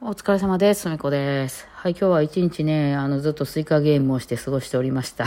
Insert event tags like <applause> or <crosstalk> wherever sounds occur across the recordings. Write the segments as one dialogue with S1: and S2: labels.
S1: お疲れ様です。すみこです。はい、今日は一日ね、あの、ずっとスイカゲームをして過ごしておりました。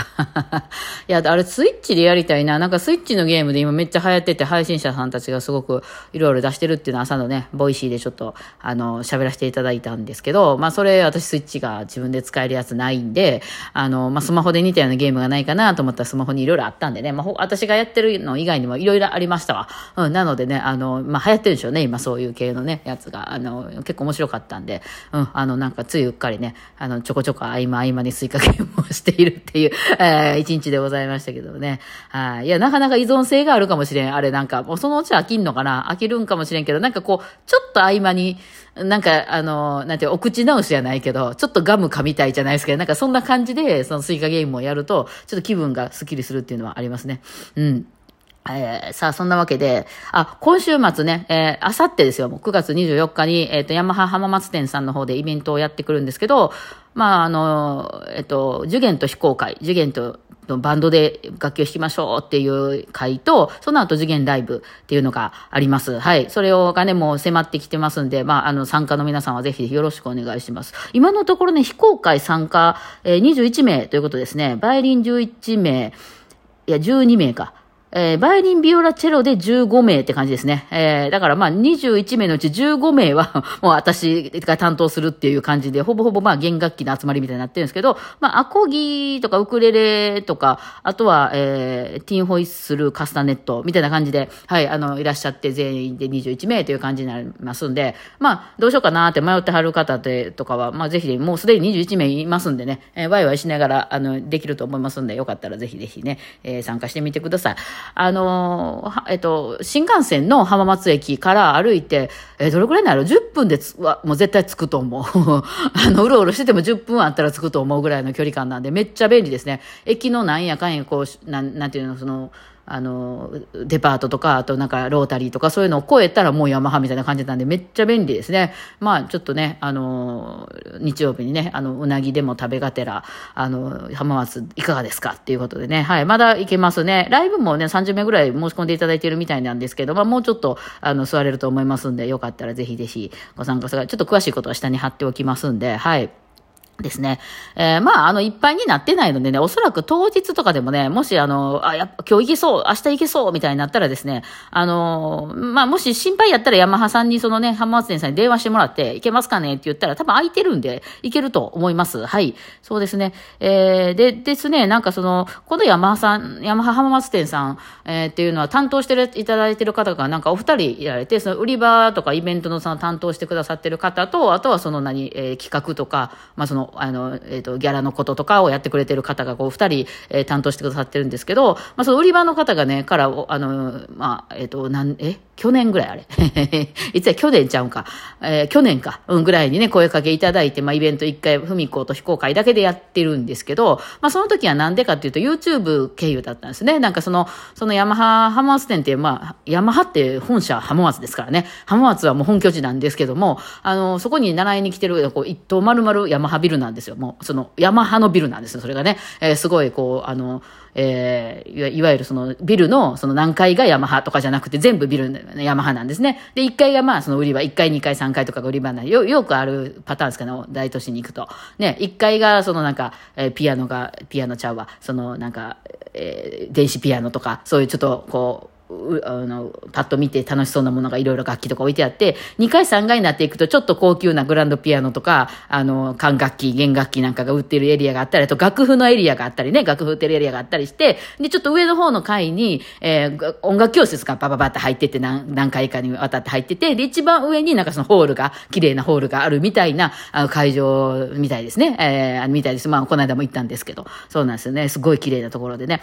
S1: <laughs> いや、あれ、スイッチでやりたいな。なんかスイッチのゲームで今めっちゃ流行ってて、配信者さんたちがすごくいろいろ出してるっていうのは朝のね、 Voicy でちょっと、あの、喋らせていただいたんですけど、まあ、それ、私スイッチが自分で使えるやつないんで、あの、まあ、スマホで似たようなゲームがないかなと思ったらスマホにいろいろあったんでね、まあ、私がやってるの以外にもいろいろありましたわ。うん、なのでね、あの、まあ、流行ってるんでしょうね、今そういう系のね、やつが。あの、結構面白かったんで、うん、あの、なんかついうっかりね、あの、ちょこちょこ合間合間にスイカゲームをしているっていう、えー、一日でございましたけどね。はい。いや、なかなか依存性があるかもしれん。あれなんか、もうそのうち飽きんのかな？飽きるんかもしれんけど、なんかこう、ちょっと合間に、なんか、あの、なんていう、お口直しじゃないけど、ちょっとガム噛みたいじゃないですけど、なんかそんな感じで、そのスイカゲームをやると、ちょっと気分がスッキリするっていうのはありますね。うん。えー、さあ、そんなわけで、あ、今週末ね、えー、あさってですよ、もう9月24日に、えっ、と、ヤマハ浜松店さんの方でイベントをやってくるんですけど、まあ、あの、えっ、と、受験と非公開、受験と、バンドで楽器を弾きましょうっていう会と、その後受験ライブっていうのがあります。はい。それをがね、もう迫ってきてますんで、まあ、あの、参加の皆さんはぜひよろしくお願いします。今のところね、非公開参加、えー、21名ということですね。バイオリン11名、いや、12名か。えー、バイオリン、ビオラ、チェロで15名って感じですね。えー、だからまあ21名のうち15名は <laughs> もう私が担当するっていう感じで、ほぼほぼまあ弦楽器の集まりみたいになってるんですけど、まあアコギとかウクレレとか、あとは、えー、ティンホイッスル、カスタネットみたいな感じで、はい、あの、いらっしゃって全員で21名という感じになりますんで、まあどうしようかなって迷ってはる方でとかは、まあぜひ、もうすでに21名いますんでね、えー、ワイワイしながら、あの、できると思いますんで、よかったらぜひぜひね、えー、参加してみてください。あの、えっと、新幹線の浜松駅から歩いて、えどれくらいになる ?10 分でつは、もう絶対着くと思う。<laughs> あの、うろうろしてても10分あったら着くと思うぐらいの距離感なんで、めっちゃ便利ですね。駅のなんやかんや、こう、なん、なんていうの、その、あの、デパートとか、あとなんかロータリーとかそういうのを超えたらもうヤマハみたいな感じなんでめっちゃ便利ですね。まあちょっとね、あの、日曜日にね、あの、うなぎでも食べがてら、あの、浜松いかがですかっていうことでね、はい、まだ行けますね。ライブもね、30名ぐらい申し込んでいただいているみたいなんですけど、まあもうちょっと、あの、座れると思いますんで、よかったらぜひぜひご参加ください。ちょっと詳しいことは下に貼っておきますんで、はい。ですね。えー、まあ、あの、いっぱいになってないのでね、おそらく当日とかでもね、もし、あの、あ、や今日行けそう、明日行けそう、みたいになったらですね、あの、まあ、もし心配やったらヤマハさんにそのね、浜松店さんに電話してもらって、行けますかねって言ったら多分空いてるんで、行けると思います。はい。そうですね。えー、で、ですね、なんかその、このヤマハさん、ヤマハ浜松店さん、えー、っていうのは担当していただいてる方がなんかお二人いられて、その売り場とかイベントのその担当してくださってる方と、あとはその何、えー、企画とか、まあ、その、あの、えっ、ー、と、ギャラのこととかをやってくれてる方がこう二人、えー、担当してくださってるんですけど、まあ、その売り場の方がね、から、あの、まあ、えっ、ー、と、なん、え去年ぐらいあれ <laughs> いつや去年ちゃうんか。えー、去年か。うん、ぐらいにね、声かけいただいて、まあ、イベント一回、ふみこと非公開だけでやってるんですけど、まあ、その時はなんでかっていうと、YouTube 経由だったんですね。なんかその、そのヤマハ浜松店って、まあ、ヤマハって本社浜松ですからね。浜松はもう本拠地なんですけども、あの、そこに習いに来てる、こう、一棟丸々ヤマハビルルなんですよ。もう、その、ヤマハのビルなんですよ。それがね。えー、すごい、こう、あの、えー、いわゆるそのビルのその何階がヤマハとかじゃなくて全部ビルヤマハなんですね。で、1階がまあその売り場、1階、2階、3階とかが売り場なんで、よ、よくあるパターンですかね、大都市に行くと。ね、1階がそのなんか、えー、ピアノが、ピアノちゃうわ、そのなんか、えー、電子ピアノとか、そういうちょっとこう、あの、パッと見て楽しそうなものがいろいろ楽器とか置いてあって、2階3階になっていくとちょっと高級なグランドピアノとか、あの、管楽器、弦楽器なんかが売ってるエリアがあったり、あと楽譜のエリアがあったりね、楽譜売ってるエリアがあったりして、で、ちょっと上の方の階に、えー、音楽教室がバババって入ってて何、何回かにわたって入ってて、で、一番上になんかそのホールが、綺麗なホールがあるみたいな、あの、会場みたいですね。えー、みたいです。まあ、この間も行ったんですけど、そうなんですよね。すごい綺麗なところでね。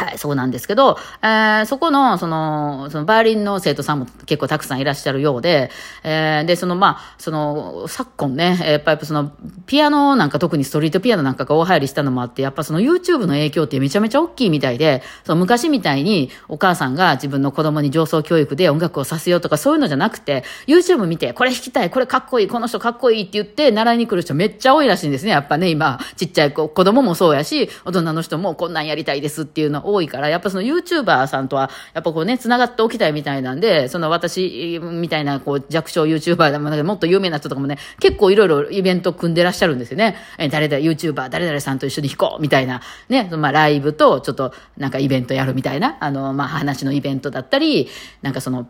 S1: はい、そうなんですけど、えー、そこの、その、その、バイオリンの生徒さんも結構たくさんいらっしゃるようで、えー、で、その、まあ、その、昨今ね、やっぱりその、ピアノなんか特にストリートピアノなんかが大流行りしたのもあって、やっぱその YouTube の影響ってめちゃめちゃ大きいみたいで、その昔みたいにお母さんが自分の子供に上層教育で音楽をさせようとかそういうのじゃなくて、YouTube 見て、これ弾きたい、これかっこいい、この人かっこいいって言って習いに来る人めっちゃ多いらしいんですね。やっぱね、今、ちっちゃい子、子供もそうやし、大人の人もこんなんやりたいですっていうの多いから、やっぱその YouTuber さんとは、やっぱこうね、繋がっておきたいみたいなんで、その私みたいなこう弱小 YouTuber でもなんか、もっと有名な人とかもね、結構いろいろイベント組んでらっしゃるんですよね。え誰だ、YouTuber、誰々さんと一緒に弾こうみたいな、ね、まあライブとちょっとなんかイベントやるみたいな、あの、まあ話のイベントだったり、なんかその、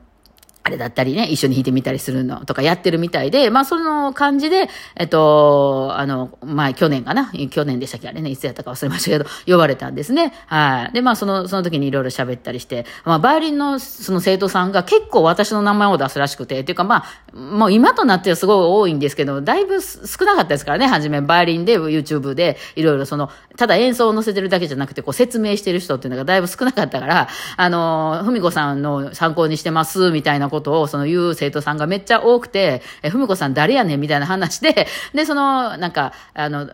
S1: あれだったりね、一緒に弾いてみたりするのとかやってるみたいで、まあその感じで、えっと、あの、まあ去年かな？去年でしたっけ？あれね、いつやったか忘れましたけど、呼ばれたんですね。はい。で、まあその、その時にいろいろ喋ったりして、まあバイオリンのその生徒さんが結構私の名前を出すらしくて、っていうかまあ、もう今となってはすごい多いんですけど、だいぶ少なかったですからね、はじめ、バイオリンで YouTube でいろいろその、ただ演奏を載せてるだけじゃなくて、こう説明してる人っていうのがだいぶ少なかったから、あの、ふみこさんの参考にしてます、みたいなことを、その言う生徒さんがめっちゃ多くて、え、ふみこさん誰やねんみたいな話で、で、その、なんか、あの、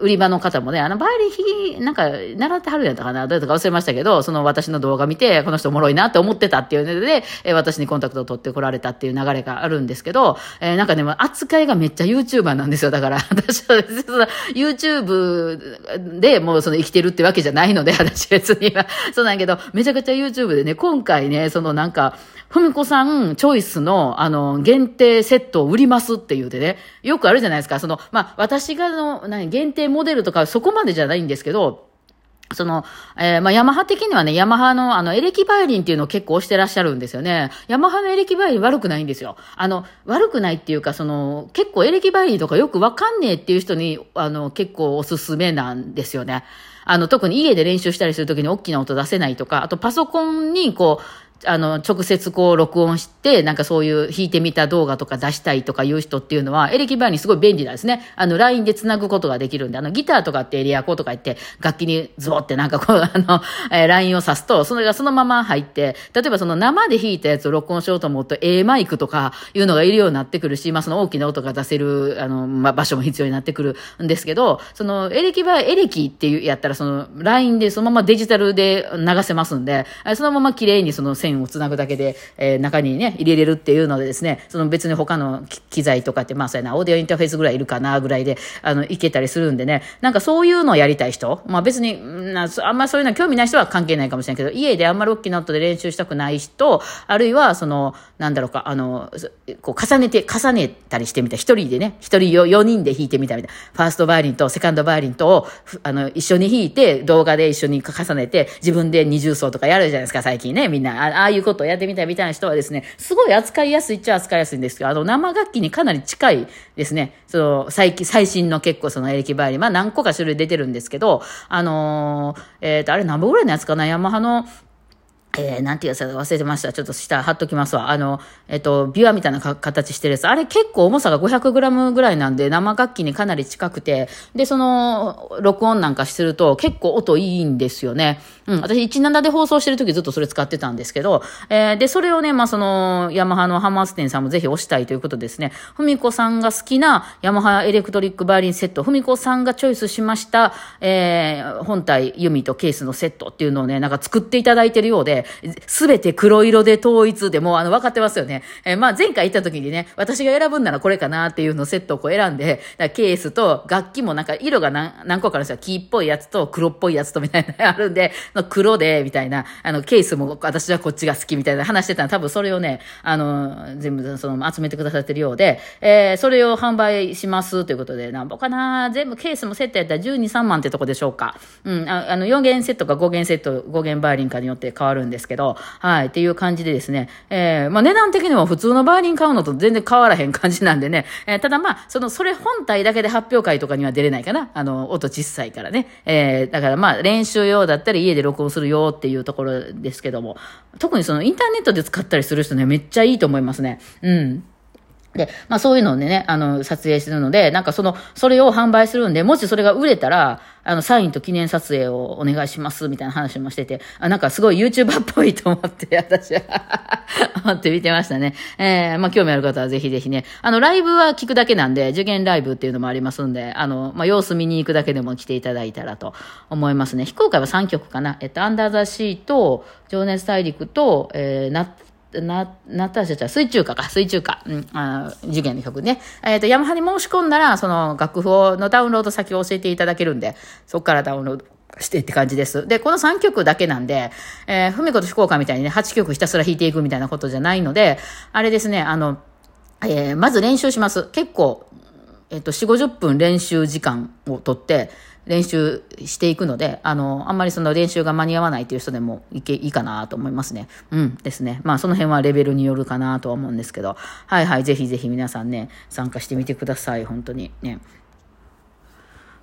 S1: 売り場の方もね、あの、バイオリン弾き、なんか、習ってはるやったかな、どうやったか忘れましたけど、その私の動画見て、この人おもろいなって思ってたっていうので、え、私にコンタクトを取ってこられたっていう流れがあるんですですけど、えー、なんかね、扱いがめっちゃ YouTuber なんですよ。だから、<laughs> 私は別に YouTube でもうその生きてるってわけじゃないので、私別には。そうなんやけど、めちゃくちゃ YouTube でね、今回ね、そのなんか、ふみこさんチョイスの、あの、限定セットを売りますって言うてね、よくあるじゃないですか。その、まあ、私がの、何、限定モデルとかそこまでじゃないんですけど、その、えー、まあ、ヤマハ的にはね、ヤマハの、あの、エレキバイリンっていうのを結構押してらっしゃるんですよね。ヤマハのエレキバイリン悪くないんですよ。あの、悪くないっていうか、その、結構エレキバイリンとかよくわかんねえっていう人に、あの、結構おすすめなんですよね。あの、特に家で練習したりするときに大きな音出せないとか、あとパソコンにこう、あの、直接こう録音して、なんかそういう弾いてみた動画とか出したいとかいう人っていうのは、エレキバイオリンすごい便利なんですね。あの、LINE で繋ぐことができるんで、あの、ギターとかってエリアコとか言って、楽器にズボってなんかこう、<laughs> あの、えー、LINE を挿すと、それがそのまま入って、例えばその生で弾いたやつを録音しようと思うと、A マイクとかいうのがいるようになってくるし、まあその大きな音が出せる、あの、まあ場所も必要になってくるんですけど、その、エレキバイ、エレキっていうやったら、その、LINE でそのままデジタルで流せますんで、そのまま綺麗にその線を繋ぐだけで、えー、中にね、入れれるっていうのでですね、その別に他の機材とかって、まあそうやな、オーディオインターフェースぐらいいるかな、ぐらいで、あの、いけたりするんでね、なんかそういうのをやりたい人、まあ別に、なあんまりそういうの興味ない人は関係ないかもしれないけど、家であんまり大きな音で練習したくない人、あるいは、その、なんだろうか、あの、こう重ねて、重ねたりしてみた。一人でね、一人4人で弾いてみたみたいな。ファーストバイオリンとセカンドバイオリンとを、あの、一緒に弾いて、動画で一緒に重ねて、自分で二重奏とかやるじゃないですか、最近ね、みんな。あああいうことをやってみたいみたいな人はですね、すごい扱いやすいっちゃ扱いやすいんですけど、あの、生楽器にかなり近いですね。その、最近、最新の結構そのエレキバイオリン、まあ何個か種類出てるんですけど、あのー、えっ、ー、と、あれ何本ぐらいのやつかな？ヤマハの、えー、なんていうやつ忘れてました。ちょっと下貼っときますわ。あの、えっ、と、ビワみたいな形してるやつ。あれ結構重さが 500g ぐらいなんで、生楽器にかなり近くて、で、その、録音なんかすると結構音いいんですよね。うん、私17で放送してる時ずっとそれ使ってたんですけど、えー、で、それをね、まあ、その、ヤマハのハマーステンさんもぜひ押したいということですね。ふみこさんが好きなヤマハエレクトリックバイオリンセット、ふみこさんがチョイスしました、えー、本体、弓とケースのセットっていうのをね、なんか作っていただいてるようで、すべて黒色で統一でもうあの分かってますよね。えー、まあ前回行った時にね、私が選ぶんならこれかなっていうのセットをこう選んで、ケースと楽器もなんか色が何何個かあるんですよ。黄っぽいやつと黒っぽいやつとみたいなあるんで、黒で、みたいな、あの、ケースも私はこっちが好きみたいな話してたら多分それをね、あの、全部その集めてくださってるようで、えー、それを販売しますということで、なんぼかな全部ケースもセットやったら12、3万ってとこでしょうか。うん、ああの、4弦セットか5弦セット、5弦バイオリンかによって変わるんでですけど、はい、っていう感じでですね、えー、まあ値段的にも普通のバイオリン買うのと全然変わらへん感じなんでね、えー、ただまあ、その、それ本体だけで発表会とかには出れないかな。あの、音小さいからね。えー、だからまあ、練習用だったり家で録音するよっていうところですけども、特にそのインターネットで使ったりする人ね、めっちゃいいと思いますね。うん。で、まあそういうのをね、あの、撮影するので、なんかその、それを販売するんで、もしそれが売れたら、あの、サインと記念撮影をお願いします、みたいな話もしてて、あ、なんかすごい YouTuber っぽいと思って、<laughs> 私は思って見てましたね。えー、まあ興味ある方はぜひぜひね、あの、ライブは聞くだけなんで、受験ライブっていうのもありますんで、あの、まあ様子見に行くだけでも来ていただいたらと思いますね。非公開は3曲かな。えっと、アンダーザシーと、情熱大陸と、えー、な、なったらちゃ水中歌か、水中歌。うん、あ受験の曲ね。えっ、ー、と、ヤマハに申し込んだら、その楽譜のダウンロード先を教えていただけるんで、そこからダウンロードしてって感じです。で、この3曲だけなんで、えー、ふみこと福岡みたいにね、8曲ひたすら弾いていくみたいなことじゃないので、あれですね、あの、えー、まず練習します。結構、えっ、ー、と、4、50分練習時間をとって、練習していくので、あの、あんまりその練習が間に合わないという人でもいけ、いいかなと思いますね。うんですね。まあその辺はレベルによるかなとは思うんですけど、はいはい、ぜひぜひ皆さんね、参加してみてください、本当にね。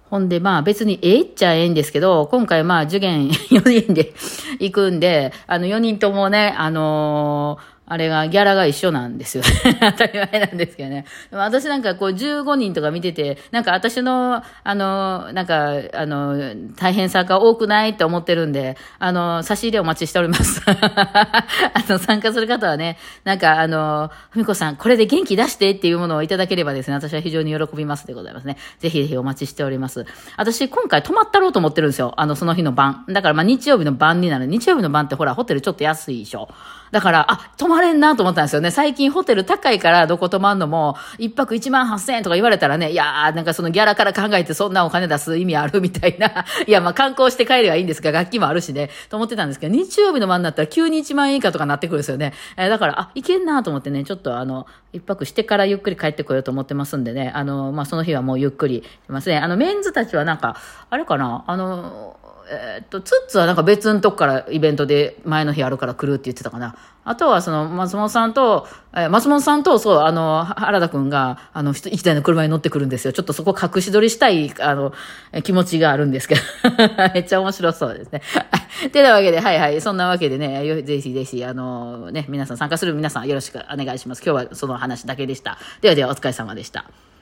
S1: ほんで、まあ別にええっちゃええんですけど、今回まあ受験 <laughs> 4人で行くんで、あの4人ともね、あのーあれが、ギャラが一緒なんですよ。<laughs> 当たり前なんですけどね。でも私なんかこう15人とか見てて、なんか私の、あの、なんか、あの、大変さが多くないって思ってるんで、あの、差し入れお待ちしております。<laughs> あの、参加する方はね、なんか、あの、ふみこさん、これで元気出してっていうものをいただければですね、私は非常に喜びますでございますね。ぜひぜひお待ちしております。私、今回泊まったろうと思ってるんですよ。あの、その日の晩。だから、まあ、日曜日の晩になる。日曜日の晩ってほら、ホテルちょっと安いでしょ。だから、あ、泊まれんなと思ったんですよね。最近ホテル高いからどこ泊まんのも、一泊1万8000円とか言われたらね、いやー、なんかそのギャラから考えてそんなお金出す意味あるみたいな。<laughs> いや、まあ観光して帰ればいいんですが、楽器もあるしね、と思ってたんですけど、日曜日の晩になったら急に1万円以下とかなってくるんですよね。えー、だから、あ、いけんなと思ってね、ちょっとあの、一泊してからゆっくり帰ってこようと思ってますんでね、あの、まあその日はもうゆっくりしますね。あの、メンズたちはなんか、あれかな、あの、え、っと、ツッツはなんか別のとこからイベントで前の日あるから来るって言ってたかな。あとはその松本さんと、えー、松本さんと、そう、あの、原田くんが、あの、一台の車に乗ってくるんですよ。ちょっとそこ隠し撮りしたい、あの、気持ちがあるんですけど。<laughs> めっちゃ面白そうですね。<laughs> てなわけで、はいはい。そんなわけでね、ぜひぜひ、あの、ね、皆さん参加する皆さんよろしくお願いします。今日はその話だけでした。ではではお疲れ様でした。